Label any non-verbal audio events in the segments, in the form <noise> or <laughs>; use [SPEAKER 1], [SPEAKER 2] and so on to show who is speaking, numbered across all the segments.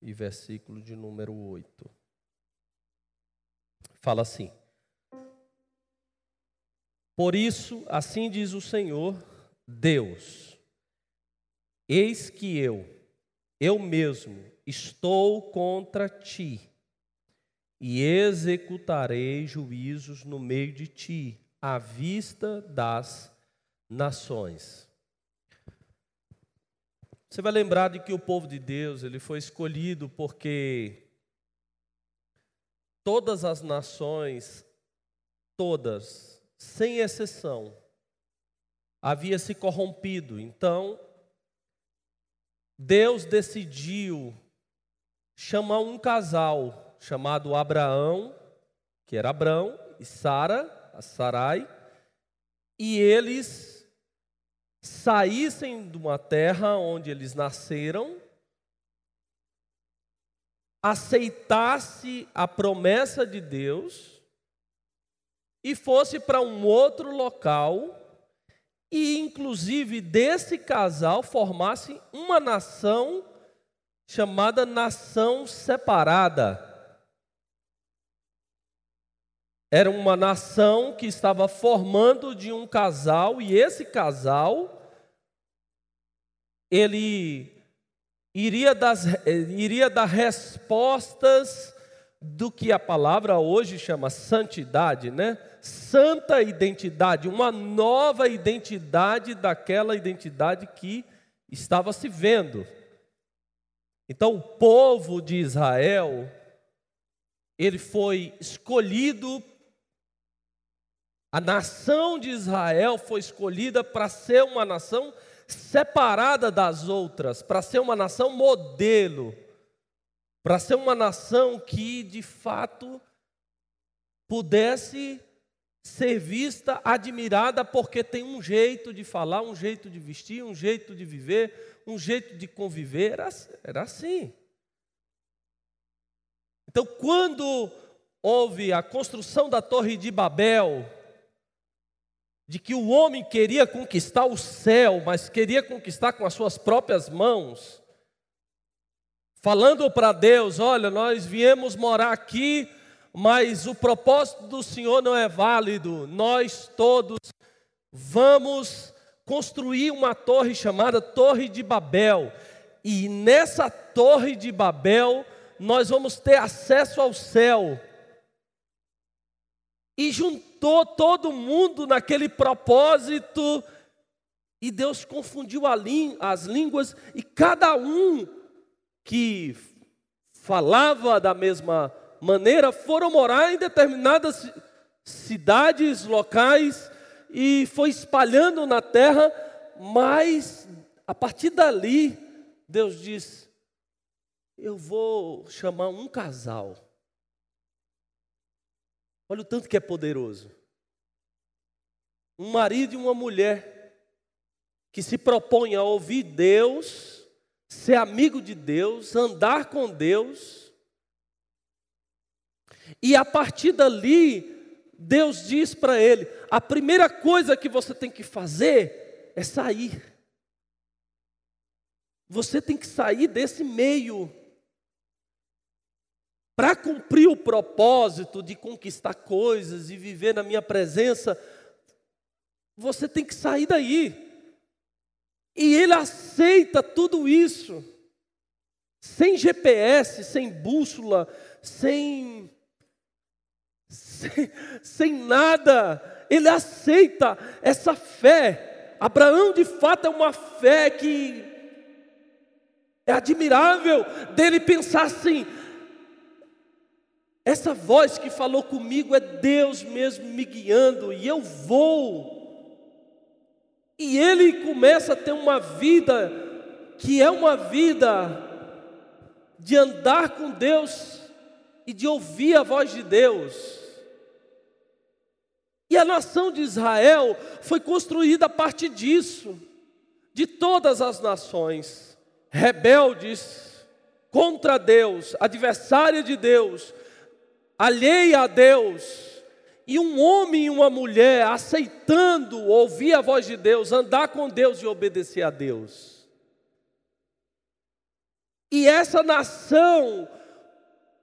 [SPEAKER 1] e versículo de número 8. Fala assim: Por isso, assim diz o Senhor Deus: Eis que eu, eu mesmo, estou contra ti, e executarei juízos no meio de ti, à vista das nações. Você vai lembrar de que o povo de Deus, ele foi escolhido porque todas as nações, todas, sem exceção, havia se corrompido. Então, Deus decidiu chamar um casal chamado Abraão, que era Abrão, e Sara, a Sarai, e eles saíssem de uma terra onde eles nasceram, aceitasse a promessa de Deus e fosse para um outro local e inclusive desse casal formasse uma nação chamada nação separada. Era uma nação que estava formando de um casal e esse casal ele iria, das, iria dar respostas do que a palavra hoje chama santidade, né? Santa identidade, uma nova identidade daquela identidade que estava se vendo. Então, o povo de Israel, ele foi escolhido a nação de Israel foi escolhida para ser uma nação separada das outras, para ser uma nação modelo, para ser uma nação que de fato pudesse ser vista, admirada, porque tem um jeito de falar, um jeito de vestir, um jeito de viver, um jeito de conviver. Era, era assim. Então, quando houve a construção da Torre de Babel, de que o homem queria conquistar o céu, mas queria conquistar com as suas próprias mãos, falando para Deus: olha, nós viemos morar aqui, mas o propósito do Senhor não é válido, nós todos vamos construir uma torre chamada Torre de Babel, e nessa Torre de Babel nós vamos ter acesso ao céu. E juntar juntou todo mundo naquele propósito, e Deus confundiu as línguas, e cada um que falava da mesma maneira foram morar em determinadas cidades, locais, e foi espalhando na terra, mas a partir dali, Deus diz: Eu vou chamar um casal Olha o tanto que é poderoso. Um marido e uma mulher que se propõem a ouvir Deus, ser amigo de Deus, andar com Deus. E a partir dali, Deus diz para ele: a primeira coisa que você tem que fazer é sair. Você tem que sair desse meio para cumprir o propósito de conquistar coisas e viver na minha presença, você tem que sair daí. E ele aceita tudo isso, sem GPS, sem bússola, sem, <laughs> sem, sem nada. Ele aceita essa fé. Abraão, de fato, é uma fé que é admirável dele pensar assim: essa voz que falou comigo é Deus mesmo me guiando e eu vou. E ele começa a ter uma vida que é uma vida de andar com Deus e de ouvir a voz de Deus. E a nação de Israel foi construída a partir disso, de todas as nações, rebeldes contra Deus, adversária de Deus, alheia a Deus, e um homem e uma mulher aceitando ouvir a voz de Deus, andar com Deus e obedecer a Deus. E essa nação,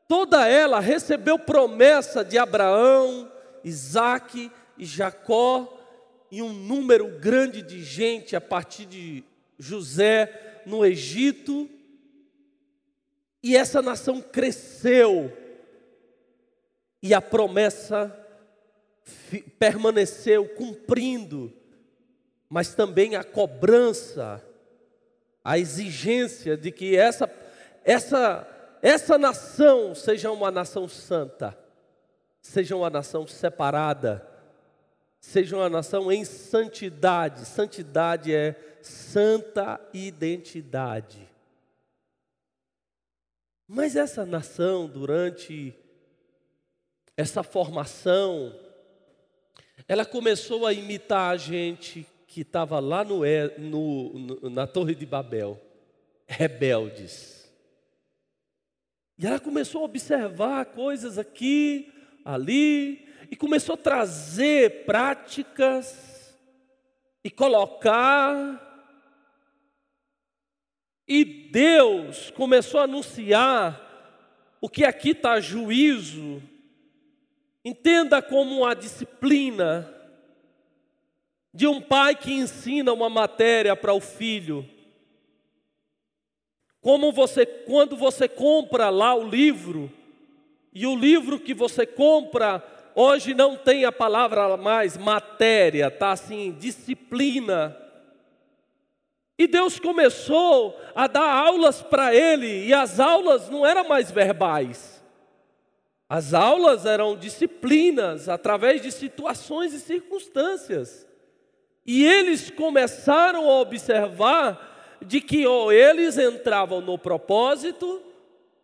[SPEAKER 1] toda ela recebeu promessa de Abraão, Isaac e Jacó, e um número grande de gente a partir de José no Egito. E essa nação cresceu, e a promessa permaneceu cumprindo, mas também a cobrança, a exigência de que essa, essa, essa nação seja uma nação santa, seja uma nação separada, seja uma nação em santidade. Santidade é santa identidade. Mas essa nação, durante essa formação, ela começou a imitar a gente que estava lá no, no, na Torre de Babel, rebeldes. E ela começou a observar coisas aqui, ali, e começou a trazer práticas e colocar. E Deus começou a anunciar o que aqui está juízo, Entenda como a disciplina de um pai que ensina uma matéria para o filho. Como você, quando você compra lá o livro, e o livro que você compra hoje não tem a palavra mais matéria, tá assim, disciplina. E Deus começou a dar aulas para ele, e as aulas não eram mais verbais. As aulas eram disciplinas através de situações e circunstâncias. E eles começaram a observar de que ou eles entravam no propósito,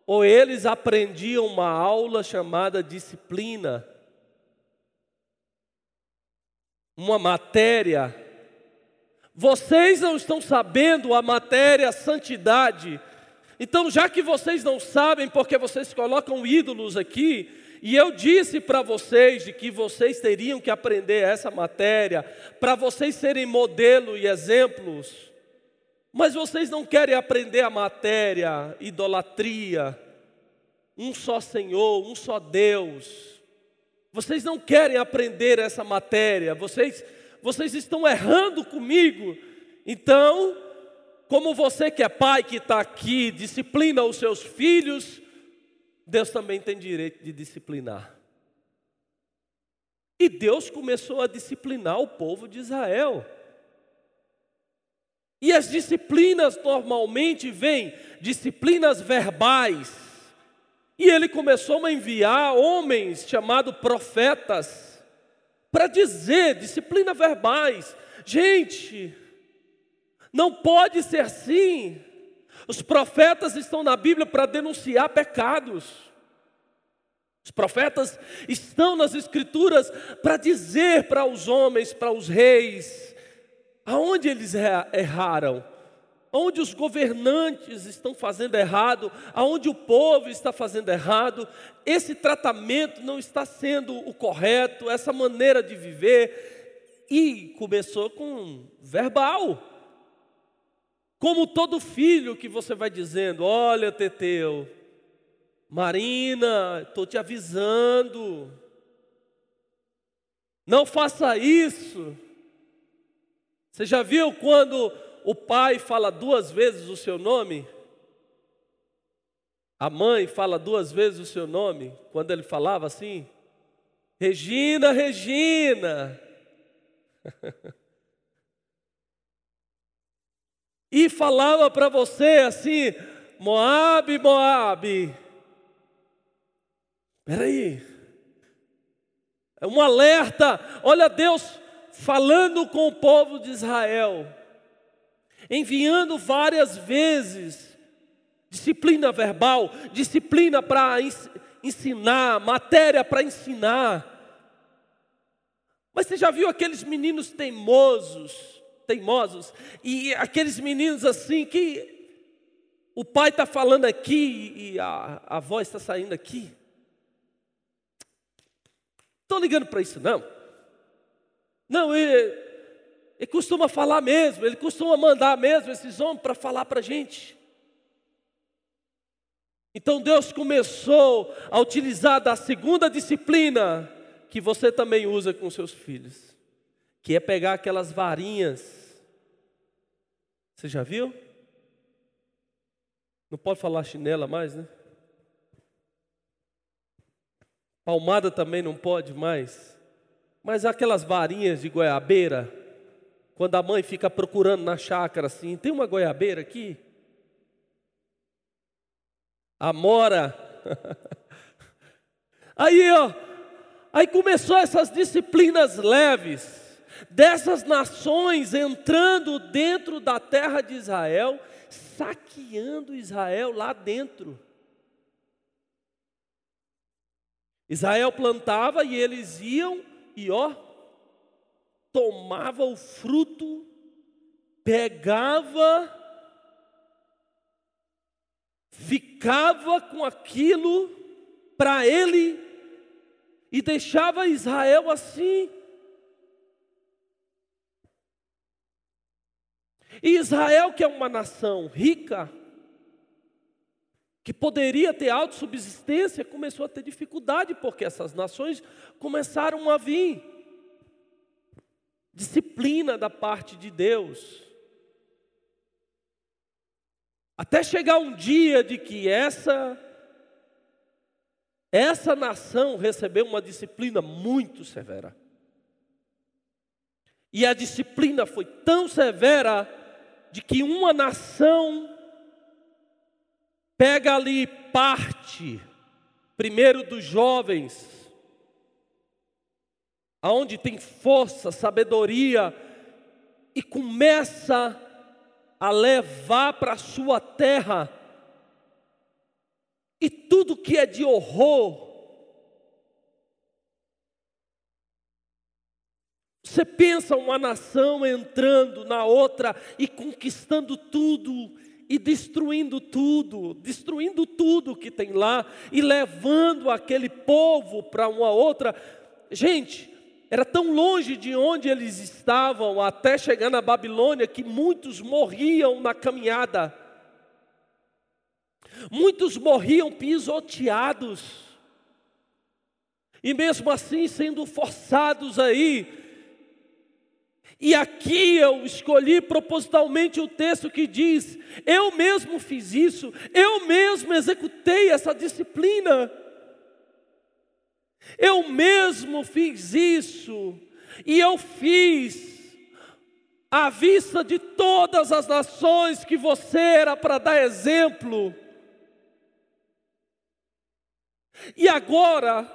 [SPEAKER 1] ou eles aprendiam uma aula chamada disciplina. Uma matéria. Vocês não estão sabendo a matéria santidade então, já que vocês não sabem porque vocês colocam ídolos aqui, e eu disse para vocês de que vocês teriam que aprender essa matéria para vocês serem modelo e exemplos, mas vocês não querem aprender a matéria, idolatria, um só Senhor, um só Deus. Vocês não querem aprender essa matéria, vocês, vocês estão errando comigo. Então, como você que é pai que está aqui, disciplina os seus filhos, Deus também tem direito de disciplinar. E Deus começou a disciplinar o povo de Israel. E as disciplinas normalmente vêm disciplinas verbais. E ele começou a enviar homens chamados profetas para dizer disciplina verbais. Gente, não pode ser assim. Os profetas estão na Bíblia para denunciar pecados. Os profetas estão nas Escrituras para dizer para os homens, para os reis, aonde eles erraram, aonde os governantes estão fazendo errado, aonde o povo está fazendo errado, esse tratamento não está sendo o correto, essa maneira de viver. E começou com verbal. Como todo filho que você vai dizendo: Olha, Teteu, Marina, estou te avisando, não faça isso. Você já viu quando o pai fala duas vezes o seu nome? A mãe fala duas vezes o seu nome, quando ele falava assim: Regina, Regina. <laughs> e falava para você assim: Moabe, Moabe. Peraí, é um alerta. Olha Deus falando com o povo de Israel, enviando várias vezes disciplina verbal, disciplina para ensinar, matéria para ensinar. Mas você já viu aqueles meninos teimosos? Teimosos, e aqueles meninos assim que o pai está falando aqui e a, a voz está saindo aqui. Estou ligando para isso, não. Não, ele, ele costuma falar mesmo, ele costuma mandar mesmo esses homens para falar para a gente. Então Deus começou a utilizar da segunda disciplina que você também usa com seus filhos, que é pegar aquelas varinhas. Você já viu? Não pode falar chinela mais, né? Palmada também não pode mais. Mas aquelas varinhas de goiabeira, quando a mãe fica procurando na chácara assim, tem uma goiabeira aqui? Amora. <laughs> Aí, ó, aí começou essas disciplinas leves, dessas nações entrando dentro da terra de Israel, saqueando Israel lá dentro. Israel plantava e eles iam e ó, tomava o fruto, pegava ficava com aquilo para ele e deixava Israel assim. E Israel, que é uma nação rica, que poderia ter autossubsistência, começou a ter dificuldade, porque essas nações começaram a vir. Disciplina da parte de Deus. Até chegar um dia de que essa essa nação recebeu uma disciplina muito severa. E a disciplina foi tão severa de que uma nação pega ali parte, primeiro dos jovens, aonde tem força, sabedoria, e começa a levar para a sua terra, e tudo que é de horror, Você pensa uma nação entrando na outra e conquistando tudo e destruindo tudo, destruindo tudo que tem lá e levando aquele povo para uma outra. Gente, era tão longe de onde eles estavam até chegar na Babilônia que muitos morriam na caminhada. Muitos morriam pisoteados. E mesmo assim sendo forçados aí. E aqui eu escolhi propositalmente o texto que diz: Eu mesmo fiz isso, eu mesmo executei essa disciplina. Eu mesmo fiz isso, e eu fiz à vista de todas as nações que você era para dar exemplo. E agora,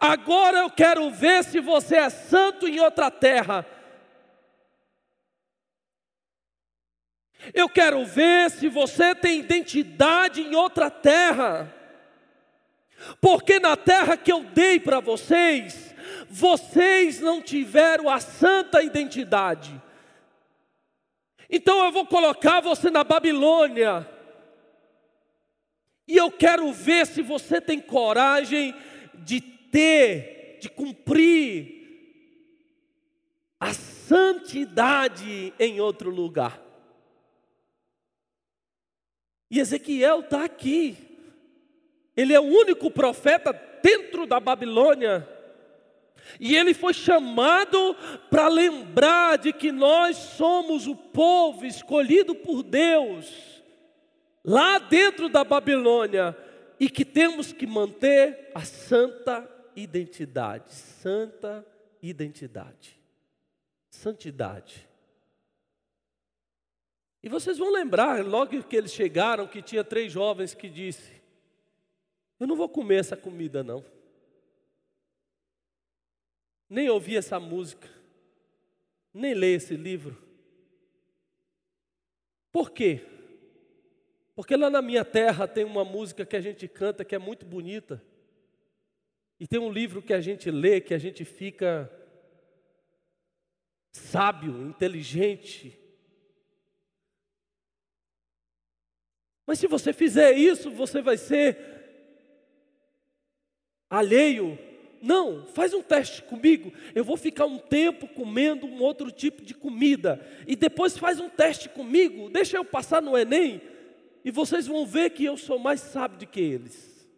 [SPEAKER 1] agora eu quero ver se você é santo em outra terra. Eu quero ver se você tem identidade em outra terra. Porque na terra que eu dei para vocês, vocês não tiveram a santa identidade. Então eu vou colocar você na Babilônia. E eu quero ver se você tem coragem de ter, de cumprir a santidade em outro lugar. E Ezequiel está aqui. Ele é o único profeta dentro da Babilônia. E ele foi chamado para lembrar de que nós somos o povo escolhido por Deus, lá dentro da Babilônia, e que temos que manter a santa identidade. Santa identidade. Santidade. E vocês vão lembrar, logo que eles chegaram, que tinha três jovens que disse: eu não vou comer essa comida, não. Nem ouvir essa música. Nem ler esse livro. Por quê? Porque lá na minha terra tem uma música que a gente canta que é muito bonita. E tem um livro que a gente lê que a gente fica sábio, inteligente. Mas se você fizer isso, você vai ser alheio. Não, faz um teste comigo. Eu vou ficar um tempo comendo um outro tipo de comida. E depois faz um teste comigo. Deixa eu passar no Enem. e vocês vão ver que eu sou mais sábio do que eles.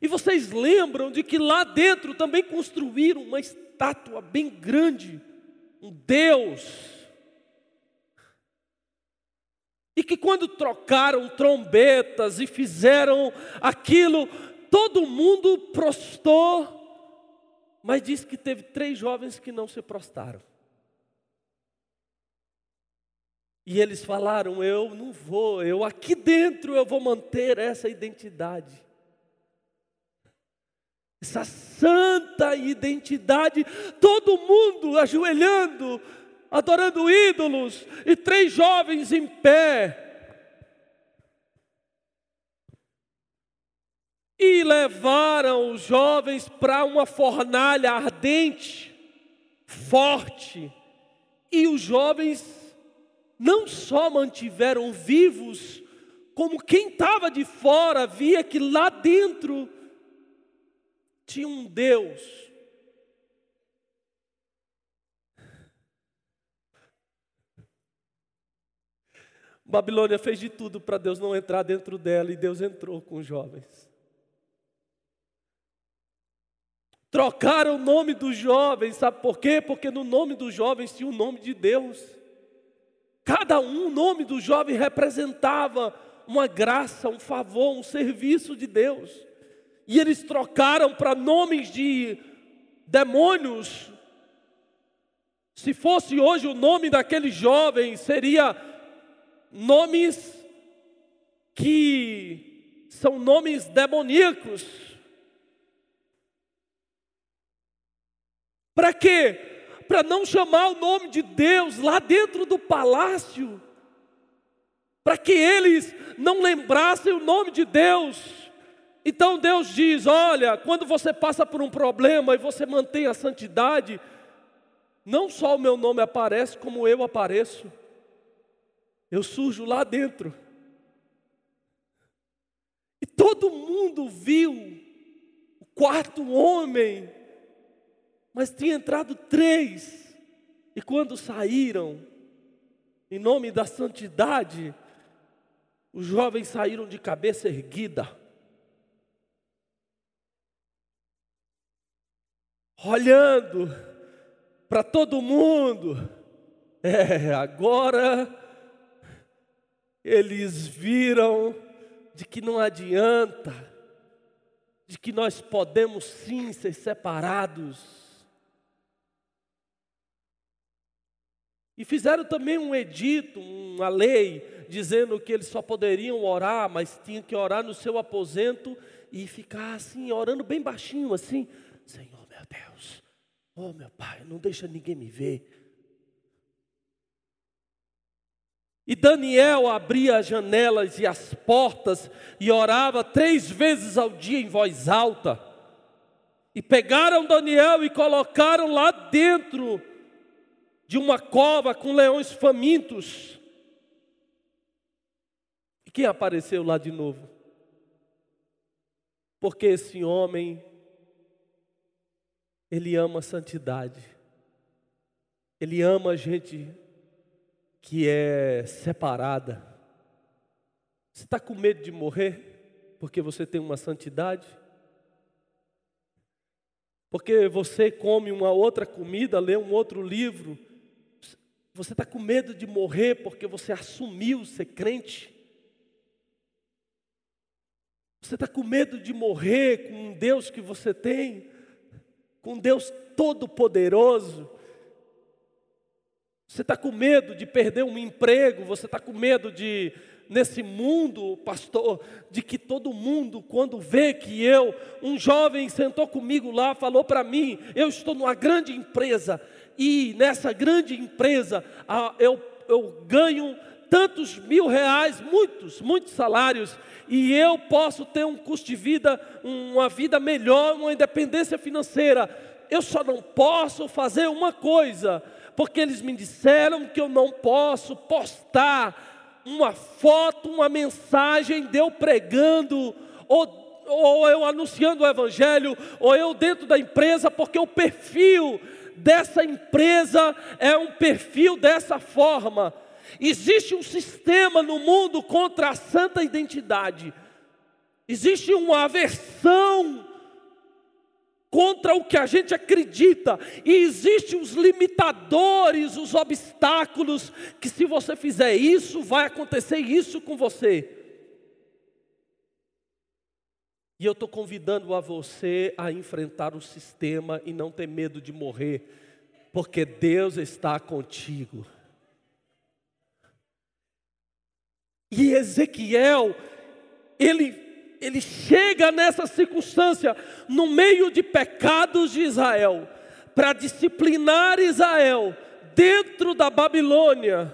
[SPEAKER 1] E vocês lembram de que lá dentro também construíram uma estátua bem grande, um Deus. E que quando trocaram trombetas e fizeram aquilo, todo mundo prostou, mas diz que teve três jovens que não se prostaram. E eles falaram: Eu não vou, eu aqui dentro eu vou manter essa identidade essa santa identidade, todo mundo ajoelhando, adorando ídolos, e três jovens em pé. E levaram os jovens para uma fornalha ardente, forte, e os jovens não só mantiveram vivos, como quem estava de fora via que lá dentro tinha um Deus. Babilônia fez de tudo para Deus não entrar dentro dela e Deus entrou com os jovens. Trocaram o nome dos jovens, sabe por quê? Porque no nome dos jovens tinha o nome de Deus. Cada um, o nome do jovem representava uma graça, um favor, um serviço de Deus e eles trocaram para nomes de demônios. Se fosse hoje o nome daquele jovem, seria nomes que são nomes demoníacos. Para quê? Para não chamar o nome de Deus lá dentro do palácio, para que eles não lembrassem o nome de Deus. Então Deus diz: olha, quando você passa por um problema e você mantém a santidade, não só o meu nome aparece, como eu apareço. Eu surjo lá dentro. E todo mundo viu o quarto homem, mas tinha entrado três. E quando saíram, em nome da santidade, os jovens saíram de cabeça erguida. olhando para todo mundo. É, agora eles viram de que não adianta, de que nós podemos sim ser separados. E fizeram também um edito, uma lei, dizendo que eles só poderiam orar, mas tinham que orar no seu aposento e ficar assim, orando bem baixinho, assim: Senhor Deus, oh meu Pai, não deixa ninguém me ver. E Daniel abria as janelas e as portas e orava três vezes ao dia em voz alta. E pegaram Daniel e colocaram lá dentro de uma cova com leões famintos. E quem apareceu lá de novo? Porque esse homem ele ama a santidade. Ele ama a gente que é separada. Você está com medo de morrer porque você tem uma santidade? Porque você come uma outra comida, lê um outro livro. Você está com medo de morrer porque você assumiu ser crente? Você está com medo de morrer com um Deus que você tem? com Deus Todo-Poderoso. Você está com medo de perder um emprego, você está com medo de, nesse mundo, pastor, de que todo mundo, quando vê que eu, um jovem sentou comigo lá, falou para mim: eu estou numa grande empresa, e nessa grande empresa eu, eu ganho tantos mil reais, muitos, muitos salários, e eu posso ter um custo de vida, uma vida melhor, uma independência financeira. Eu só não posso fazer uma coisa, porque eles me disseram que eu não posso postar uma foto, uma mensagem de eu pregando, ou, ou eu anunciando o Evangelho, ou eu dentro da empresa, porque o perfil dessa empresa é um perfil dessa forma. Existe um sistema no mundo contra a santa identidade. Existe uma aversão contra o que a gente acredita, e existem os limitadores, os obstáculos, que se você fizer isso, vai acontecer isso com você. E eu estou convidando a você a enfrentar o sistema e não ter medo de morrer, porque Deus está contigo. E Ezequiel, ele ele chega nessa circunstância, no meio de pecados de Israel, para disciplinar Israel dentro da Babilônia.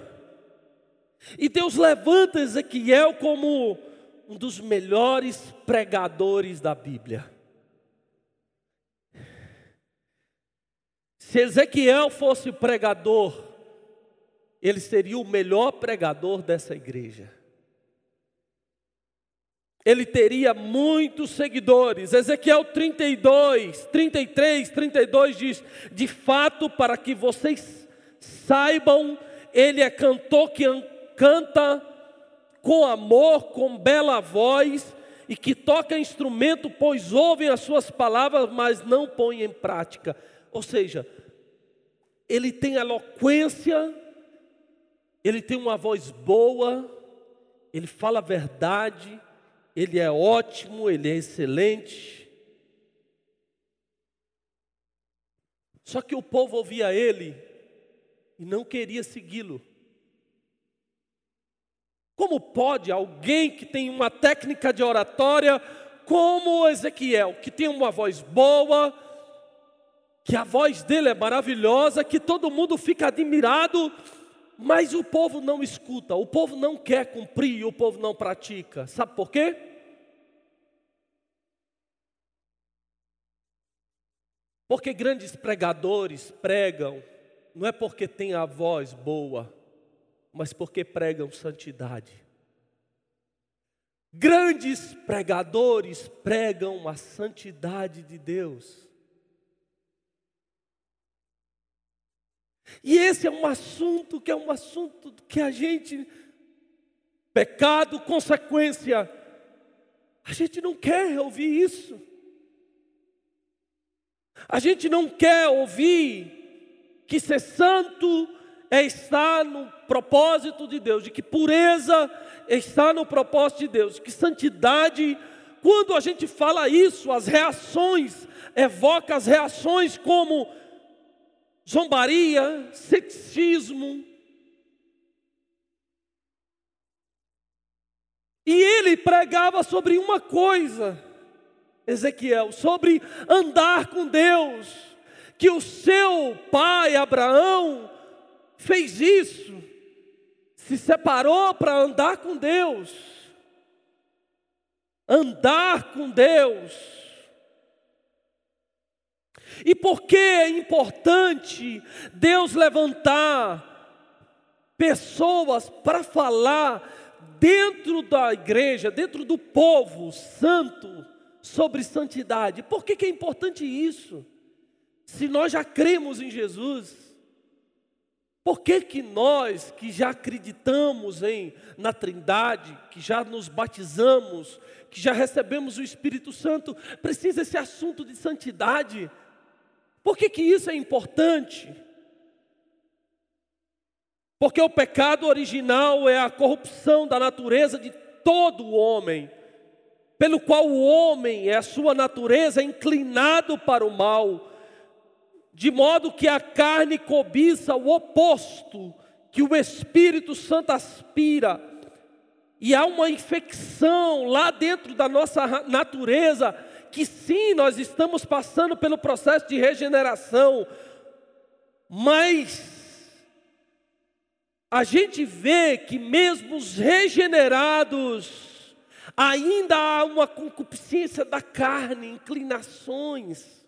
[SPEAKER 1] E Deus levanta Ezequiel como um dos melhores pregadores da Bíblia. Se Ezequiel fosse pregador, ele seria o melhor pregador dessa igreja ele teria muitos seguidores. Ezequiel 32, 33, 32 diz: De fato, para que vocês saibam, ele é cantor que canta com amor, com bela voz, e que toca instrumento, pois ouvem as suas palavras, mas não põem em prática. Ou seja, ele tem eloquência, ele tem uma voz boa, ele fala a verdade, ele é ótimo, ele é excelente. Só que o povo ouvia ele e não queria segui-lo. Como pode alguém que tem uma técnica de oratória, como Ezequiel, que tem uma voz boa, que a voz dele é maravilhosa, que todo mundo fica admirado, mas o povo não escuta, o povo não quer cumprir, o povo não pratica. Sabe por quê? Porque grandes pregadores pregam, não é porque tem a voz boa, mas porque pregam santidade. Grandes pregadores pregam a santidade de Deus. E esse é um assunto que é um assunto que a gente, pecado, consequência, a gente não quer ouvir isso. A gente não quer ouvir que ser santo é estar no propósito de Deus, de que pureza está no propósito de Deus, que santidade, quando a gente fala isso, as reações, evoca as reações como zombaria, sexismo. E ele pregava sobre uma coisa, Ezequiel, sobre andar com Deus, que o seu pai Abraão fez isso, se separou para andar com Deus. Andar com Deus. E por que é importante Deus levantar pessoas para falar dentro da igreja, dentro do povo santo, sobre santidade? Por que, que é importante isso? Se nós já cremos em Jesus, por que, que nós que já acreditamos em, na Trindade, que já nos batizamos, que já recebemos o Espírito Santo, precisa esse assunto de santidade? Por que, que isso é importante? Porque o pecado original é a corrupção da natureza de todo o homem, pelo qual o homem é a sua natureza inclinado para o mal, de modo que a carne cobiça o oposto que o Espírito Santo aspira, e há uma infecção lá dentro da nossa natureza que sim, nós estamos passando pelo processo de regeneração, mas a gente vê que mesmo os regenerados, ainda há uma concupiscência da carne, inclinações.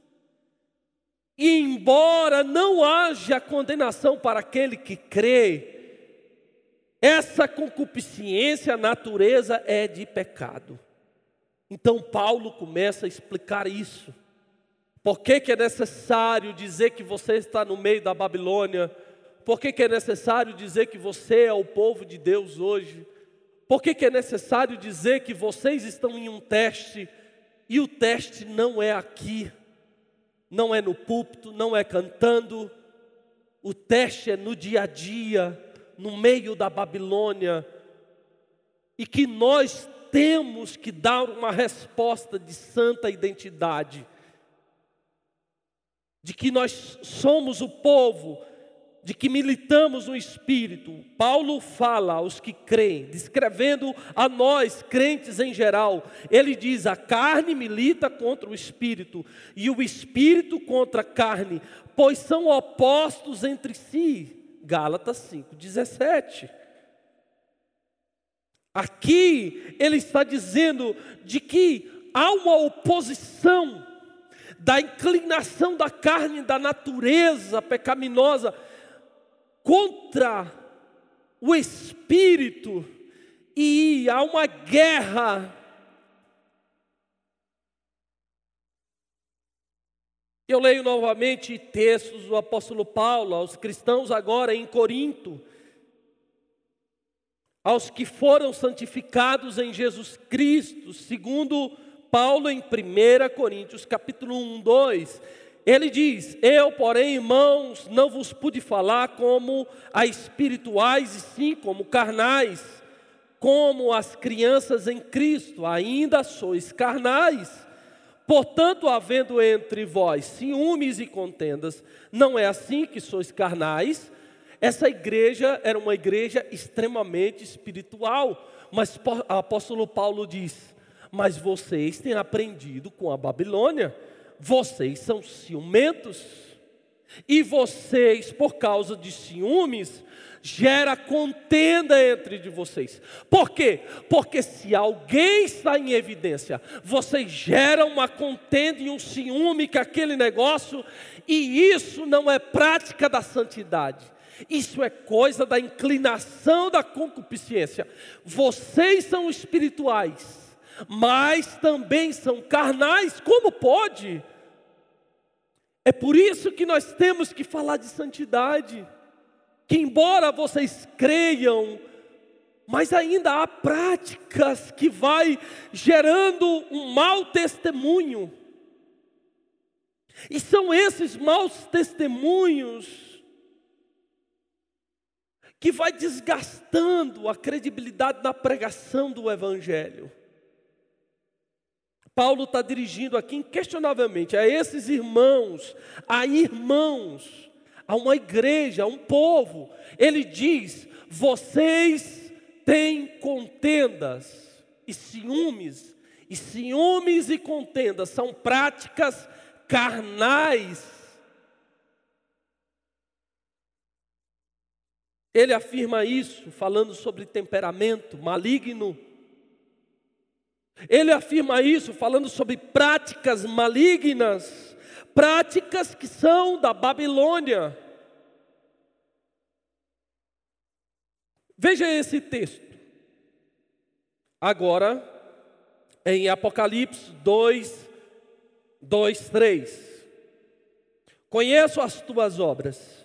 [SPEAKER 1] E embora não haja condenação para aquele que crê, essa concupiscência, a natureza é de pecado. Então Paulo começa a explicar isso. Por que, que é necessário dizer que você está no meio da Babilônia? Por que, que é necessário dizer que você é o povo de Deus hoje? Por que, que é necessário dizer que vocês estão em um teste? E o teste não é aqui, não é no púlpito, não é cantando, o teste é no dia a dia, no meio da Babilônia, e que nós temos que dar uma resposta de santa identidade, de que nós somos o povo de que militamos no Espírito, Paulo fala aos que creem, descrevendo a nós, crentes em geral, ele diz: a carne milita contra o Espírito, e o Espírito contra a carne, pois são opostos entre si. Gálatas 5,17. Aqui ele está dizendo de que há uma oposição da inclinação da carne, da natureza pecaminosa contra o espírito e há uma guerra. Eu leio novamente textos do apóstolo Paulo aos cristãos agora em Corinto, aos que foram santificados em Jesus Cristo, segundo Paulo em 1 Coríntios capítulo 1, 2, ele diz: Eu, porém, irmãos, não vos pude falar como a espirituais, e sim como carnais, como as crianças em Cristo, ainda sois carnais. Portanto, havendo entre vós ciúmes e contendas, não é assim que sois carnais. Essa igreja era uma igreja extremamente espiritual, mas o apóstolo Paulo diz: Mas vocês têm aprendido com a Babilônia vocês são ciumentos, e vocês, por causa de ciúmes, gera contenda entre de vocês. Por quê? Porque se alguém está em evidência, vocês geram uma contenda e um ciúme com aquele negócio, e isso não é prática da santidade. Isso é coisa da inclinação da concupiscência. Vocês são espirituais mas também são carnais, como pode? É por isso que nós temos que falar de santidade, que embora vocês creiam, mas ainda há práticas que vai gerando um mau testemunho. E são esses maus testemunhos que vai desgastando a credibilidade da pregação do evangelho. Paulo está dirigindo aqui inquestionavelmente a esses irmãos, a irmãos, a uma igreja, a um povo. Ele diz: vocês têm contendas e ciúmes, e ciúmes e contendas são práticas carnais. Ele afirma isso falando sobre temperamento maligno. Ele afirma isso falando sobre práticas malignas, práticas que são da Babilônia. Veja esse texto. Agora, em Apocalipse 2, 2, 3. Conheço as tuas obras,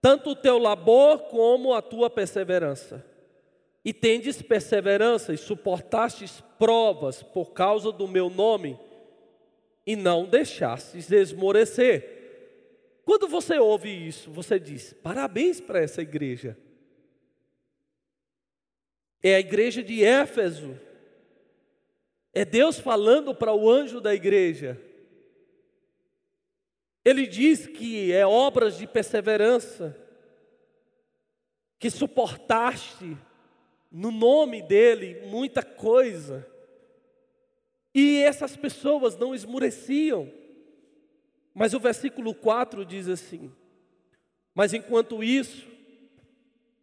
[SPEAKER 1] tanto o teu labor como a tua perseverança e tendes perseverança e suportastes provas por causa do meu nome, e não deixastes esmorecer. Quando você ouve isso, você diz: parabéns para essa igreja. É a igreja de Éfeso. É Deus falando para o anjo da igreja. Ele diz que é obras de perseverança, que suportaste no nome dele muita coisa. E essas pessoas não esmureciam. Mas o versículo 4 diz assim: Mas enquanto isso,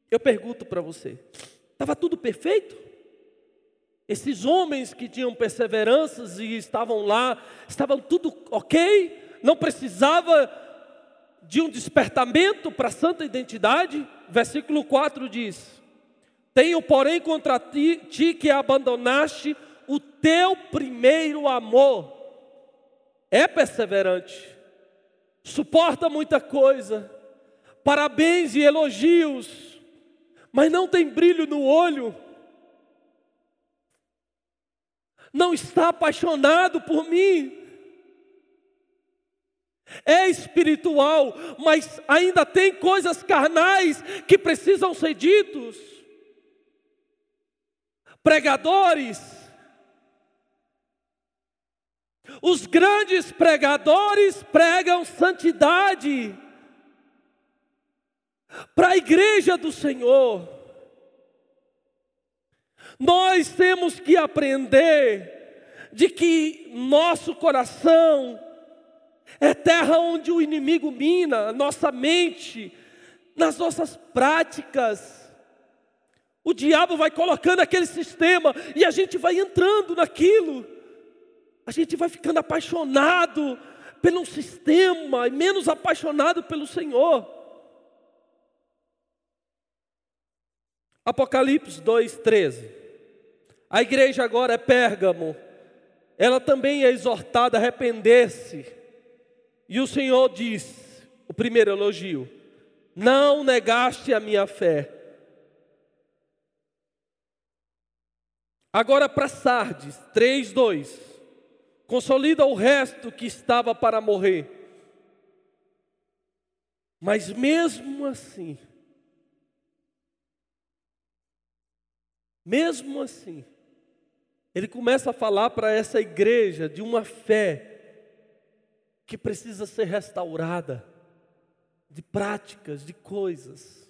[SPEAKER 1] eu pergunto para você: estava tudo perfeito? Esses homens que tinham perseveranças e estavam lá, estavam tudo ok? Não precisava de um despertamento para a santa identidade? Versículo 4 diz: tenho, porém, contra ti, ti que abandonaste o teu primeiro amor. é perseverante, suporta muita coisa, parabéns e elogios, mas não tem brilho no olho, não está apaixonado por mim, é espiritual, mas ainda tem coisas carnais que precisam ser ditos. Pregadores, os grandes pregadores pregam santidade para a igreja do Senhor. Nós temos que aprender de que nosso coração é terra onde o inimigo mina a nossa mente, nas nossas práticas. O diabo vai colocando aquele sistema e a gente vai entrando naquilo. A gente vai ficando apaixonado pelo sistema e menos apaixonado pelo Senhor. Apocalipse 2:13. A igreja agora é Pérgamo. Ela também é exortada a arrepender-se e o Senhor diz, o primeiro elogio: Não negaste a minha fé. Agora para Sardes, 3, 2. Consolida o resto que estava para morrer. Mas mesmo assim, mesmo assim, ele começa a falar para essa igreja de uma fé que precisa ser restaurada, de práticas, de coisas.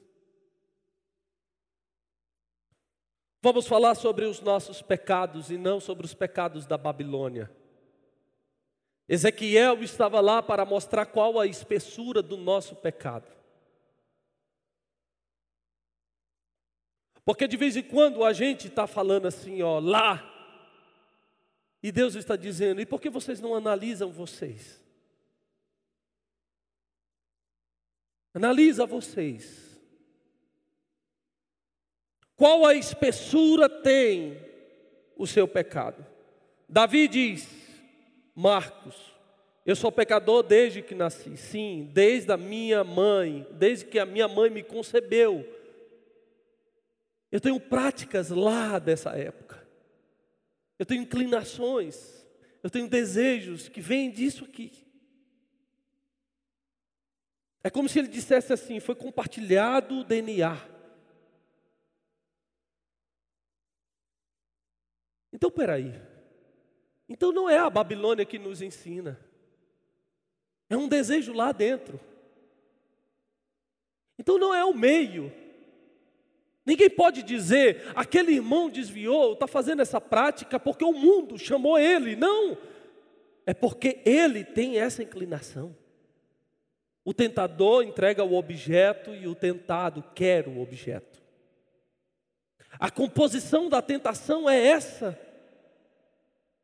[SPEAKER 1] Vamos falar sobre os nossos pecados e não sobre os pecados da Babilônia. Ezequiel estava lá para mostrar qual a espessura do nosso pecado. Porque de vez em quando a gente está falando assim, ó, lá, e Deus está dizendo, e por que vocês não analisam vocês? Analisa vocês. Qual a espessura tem o seu pecado? Davi diz, Marcos, eu sou pecador desde que nasci. Sim, desde a minha mãe, desde que a minha mãe me concebeu. Eu tenho práticas lá dessa época. Eu tenho inclinações, eu tenho desejos que vêm disso aqui. É como se ele dissesse assim: foi compartilhado o DNA. Então, peraí. Então não é a Babilônia que nos ensina. É um desejo lá dentro. Então não é o meio. Ninguém pode dizer, aquele irmão desviou, está fazendo essa prática porque o mundo chamou ele. Não. É porque ele tem essa inclinação. O tentador entrega o objeto e o tentado quer o objeto. A composição da tentação é essa.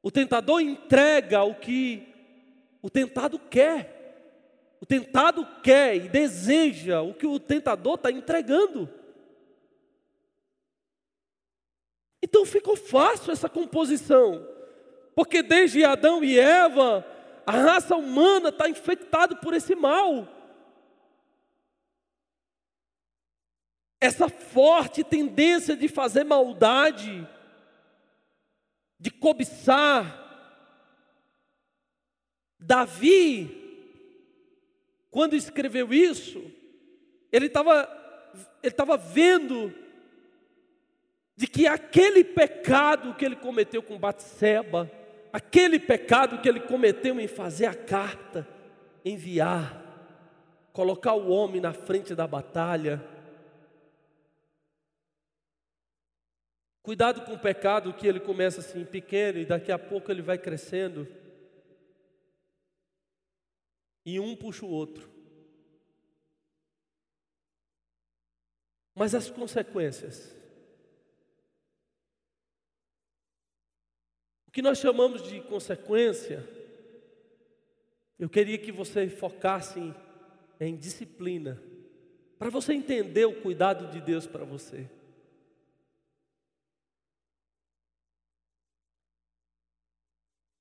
[SPEAKER 1] O tentador entrega o que o tentado quer. O tentado quer e deseja o que o tentador está entregando. Então ficou fácil essa composição, porque desde Adão e Eva, a raça humana está infectada por esse mal. Essa forte tendência de fazer maldade, de cobiçar. Davi, quando escreveu isso, ele estava ele estava vendo de que aquele pecado que ele cometeu com Batseba, aquele pecado que ele cometeu em fazer a carta, enviar, colocar o homem na frente da batalha. Cuidado com o pecado que ele começa assim pequeno e daqui a pouco ele vai crescendo. E um puxa o outro. Mas as consequências O que nós chamamos de consequência, eu queria que você focasse em, em disciplina, para você entender o cuidado de Deus para você.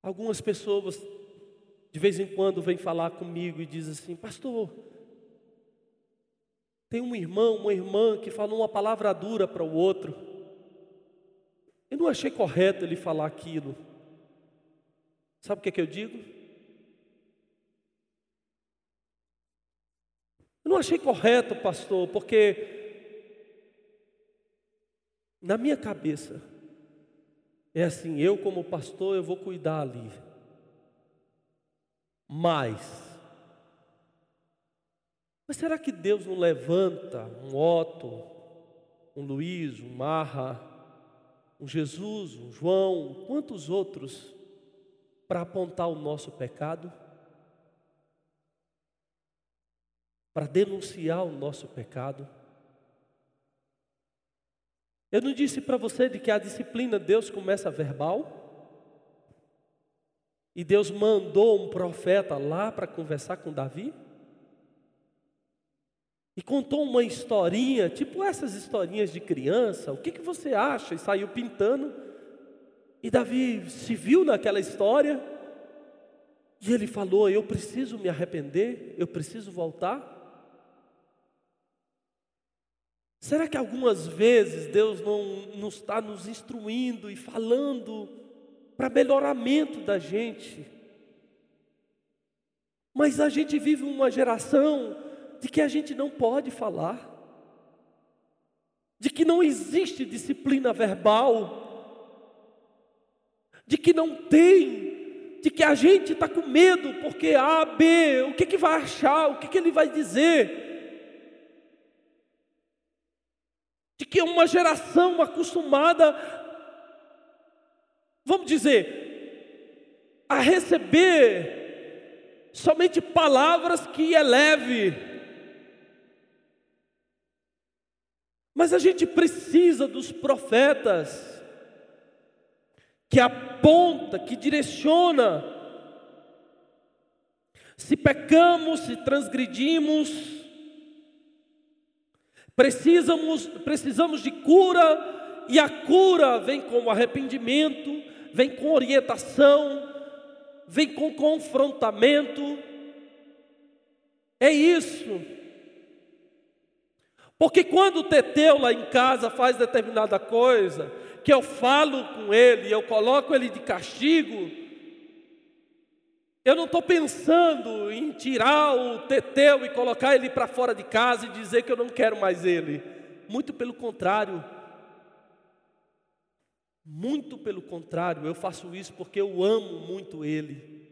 [SPEAKER 1] Algumas pessoas de vez em quando vem falar comigo e diz assim: Pastor, tem um irmão, uma irmã que falou uma palavra dura para o outro. Eu não achei correto ele falar aquilo. Sabe o que, é que eu digo? Eu não achei correto, pastor, porque na minha cabeça é assim, eu como pastor eu vou cuidar ali. Mas mas será que Deus não levanta um Otto, um Luiz, um Marra, um Jesus, um João, quantos outros para apontar o nosso pecado? Para denunciar o nosso pecado? Eu não disse para você de que a disciplina Deus começa verbal? E Deus mandou um profeta lá para conversar com Davi? E contou uma historinha, tipo essas historinhas de criança, o que, que você acha? E saiu pintando. E Davi se viu naquela história. E ele falou: Eu preciso me arrepender, eu preciso voltar. Será que algumas vezes Deus não, não está nos instruindo e falando para melhoramento da gente? Mas a gente vive uma geração de que a gente não pode falar, de que não existe disciplina verbal, de que não tem, de que a gente está com medo porque A, B, o que, que vai achar, o que, que ele vai dizer. de que uma geração acostumada, vamos dizer, a receber somente palavras que eleve. Mas a gente precisa dos profetas que aponta, que direciona. Se pecamos, se transgredimos, Precisamos, precisamos de cura, e a cura vem com arrependimento, vem com orientação, vem com confrontamento. É isso. Porque quando o Teteu lá em casa faz determinada coisa, que eu falo com ele, eu coloco ele de castigo, eu não estou pensando em tirar o teteu e colocar ele para fora de casa e dizer que eu não quero mais ele. Muito pelo contrário. Muito pelo contrário, eu faço isso porque eu amo muito ele.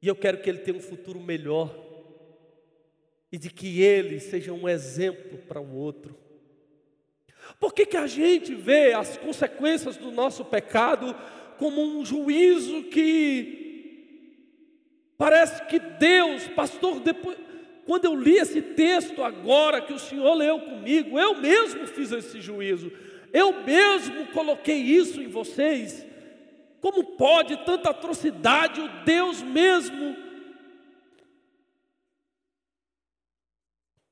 [SPEAKER 1] E eu quero que ele tenha um futuro melhor. E de que ele seja um exemplo para o outro. Por que, que a gente vê as consequências do nosso pecado como um juízo que Parece que Deus, pastor, depois, quando eu li esse texto agora que o Senhor leu comigo, eu mesmo fiz esse juízo, eu mesmo coloquei isso em vocês. Como pode tanta atrocidade, o Deus mesmo?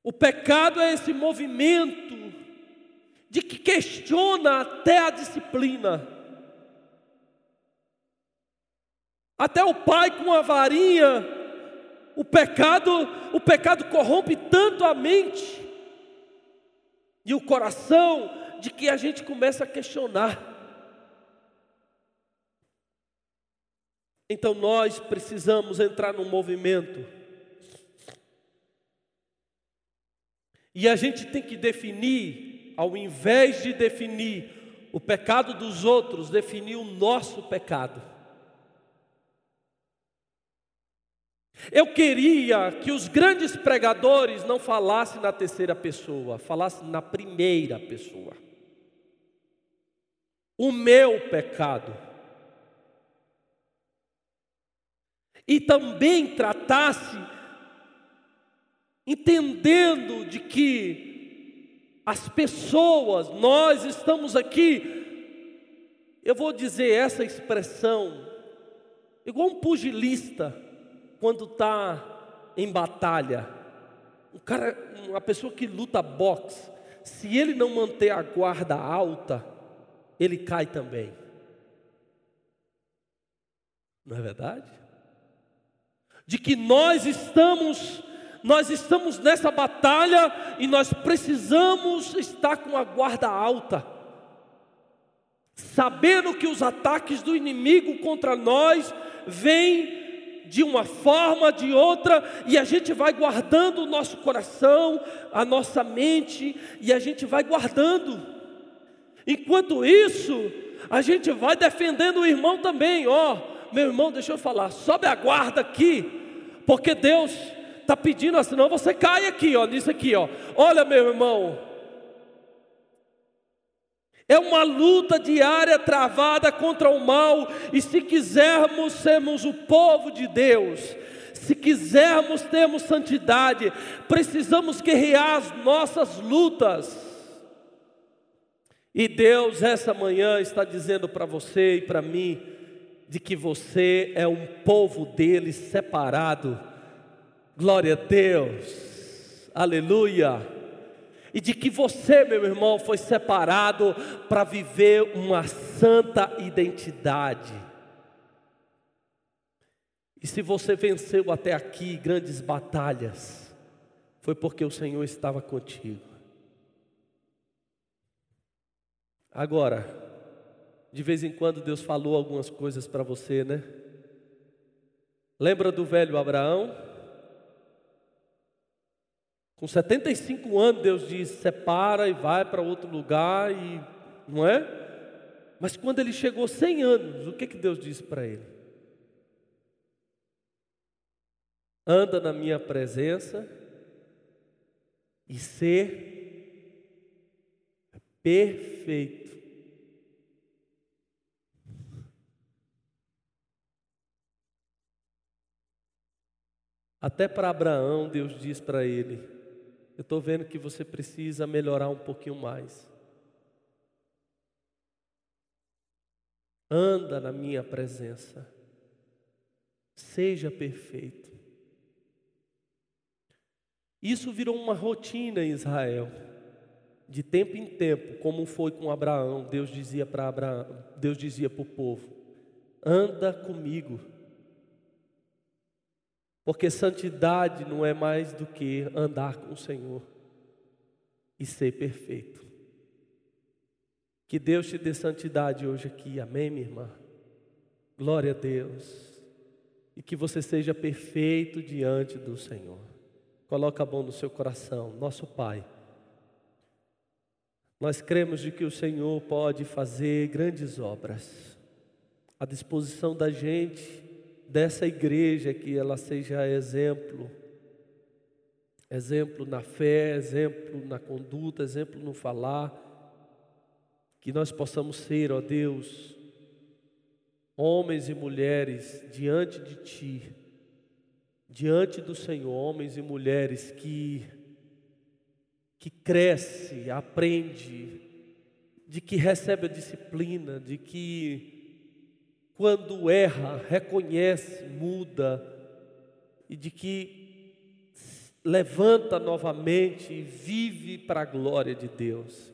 [SPEAKER 1] O pecado é esse movimento de que questiona até a disciplina. Até o pai com a varinha, o pecado, o pecado corrompe tanto a mente e o coração de que a gente começa a questionar. Então nós precisamos entrar num movimento. E a gente tem que definir, ao invés de definir o pecado dos outros, definir o nosso pecado. Eu queria que os grandes pregadores não falassem na terceira pessoa, falassem na primeira pessoa. O meu pecado. E também tratasse, entendendo de que as pessoas, nós estamos aqui, eu vou dizer essa expressão, igual um pugilista quando está em batalha, um cara, uma pessoa que luta boxe, se ele não manter a guarda alta, ele cai também. Não é verdade? de que nós estamos nós estamos nessa batalha e nós precisamos estar com a guarda alta, sabendo que os ataques do inimigo contra nós vêm de uma forma, de outra, e a gente vai guardando o nosso coração, a nossa mente, e a gente vai guardando. Enquanto isso, a gente vai defendendo o irmão também, ó, meu irmão, deixa eu falar, sobe a guarda aqui, porque Deus está pedindo, senão você cai aqui, ó, nisso aqui, ó. Olha, meu irmão, é uma luta diária travada contra o mal, e se quisermos sermos o povo de Deus, se quisermos termos santidade, precisamos guerrear as nossas lutas. E Deus, essa manhã, está dizendo para você e para mim, de que você é um povo dele separado Glória a Deus, aleluia. E de que você, meu irmão, foi separado para viver uma santa identidade. E se você venceu até aqui grandes batalhas, foi porque o Senhor estava contigo. Agora, de vez em quando Deus falou algumas coisas para você, né? Lembra do velho Abraão? Com 75 anos, Deus diz: separa e vai para outro lugar, e não é? Mas quando ele chegou 100 anos, o que, que Deus disse para ele? Anda na minha presença e ser perfeito. Até para Abraão, Deus diz para ele: eu estou vendo que você precisa melhorar um pouquinho mais. Anda na minha presença. Seja perfeito. Isso virou uma rotina em Israel. De tempo em tempo, como foi com Abraão, Deus dizia para Abraão, Deus dizia para o povo: anda comigo. Porque santidade não é mais do que andar com o Senhor e ser perfeito. Que Deus te dê santidade hoje aqui, amém, minha irmã? Glória a Deus. E que você seja perfeito diante do Senhor. Coloca a mão no seu coração, nosso Pai. Nós cremos de que o Senhor pode fazer grandes obras. À disposição da gente, dessa igreja que ela seja exemplo, exemplo na fé, exemplo na conduta, exemplo no falar, que nós possamos ser, ó Deus, homens e mulheres diante de Ti, diante do Senhor, homens e mulheres que que cresce, aprende, de que recebe a disciplina, de que quando erra, reconhece, muda e de que levanta novamente e vive para a glória de Deus.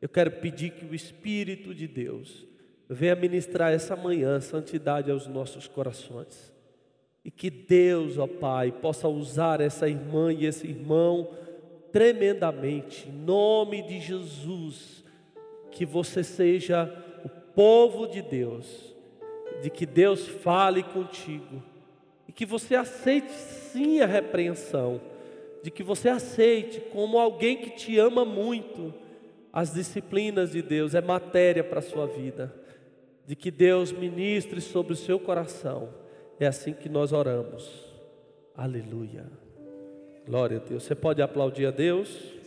[SPEAKER 1] Eu quero pedir que o Espírito de Deus venha ministrar essa manhã santidade aos nossos corações. E que Deus, ó Pai, possa usar essa irmã e esse irmão tremendamente, em nome de Jesus, que você seja o povo de Deus de que Deus fale contigo e que você aceite sim a repreensão, de que você aceite como alguém que te ama muito as disciplinas de Deus, é matéria para a sua vida, de que Deus ministre sobre o seu coração. É assim que nós oramos. Aleluia. Glória a Deus. Você pode aplaudir a Deus?